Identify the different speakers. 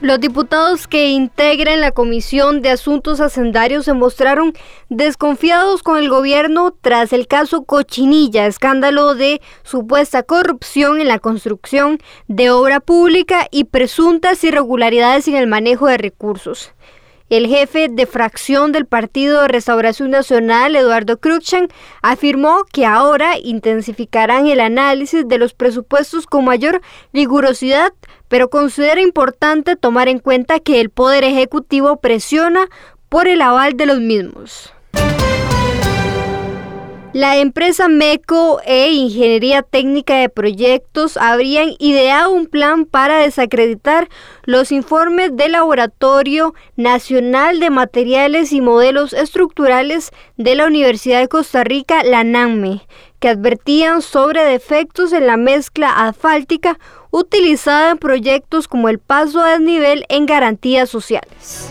Speaker 1: Los diputados que integran la Comisión de Asuntos Hacendarios se mostraron desconfiados con el gobierno tras el caso Cochinilla, escándalo de supuesta corrupción en la construcción de obra pública y presuntas irregularidades en el manejo de recursos. El jefe de fracción del Partido de Restauración Nacional, Eduardo Cruxan, afirmó que ahora intensificarán el análisis de los presupuestos con mayor rigurosidad, pero considera importante tomar en cuenta que el Poder Ejecutivo presiona por el aval de los mismos. La empresa MECO e Ingeniería Técnica de Proyectos habrían ideado un plan para desacreditar los informes del Laboratorio Nacional de Materiales y Modelos Estructurales de la Universidad de Costa Rica, la NAME, que advertían sobre defectos en la mezcla asfáltica utilizada en proyectos como el paso a desnivel en garantías sociales.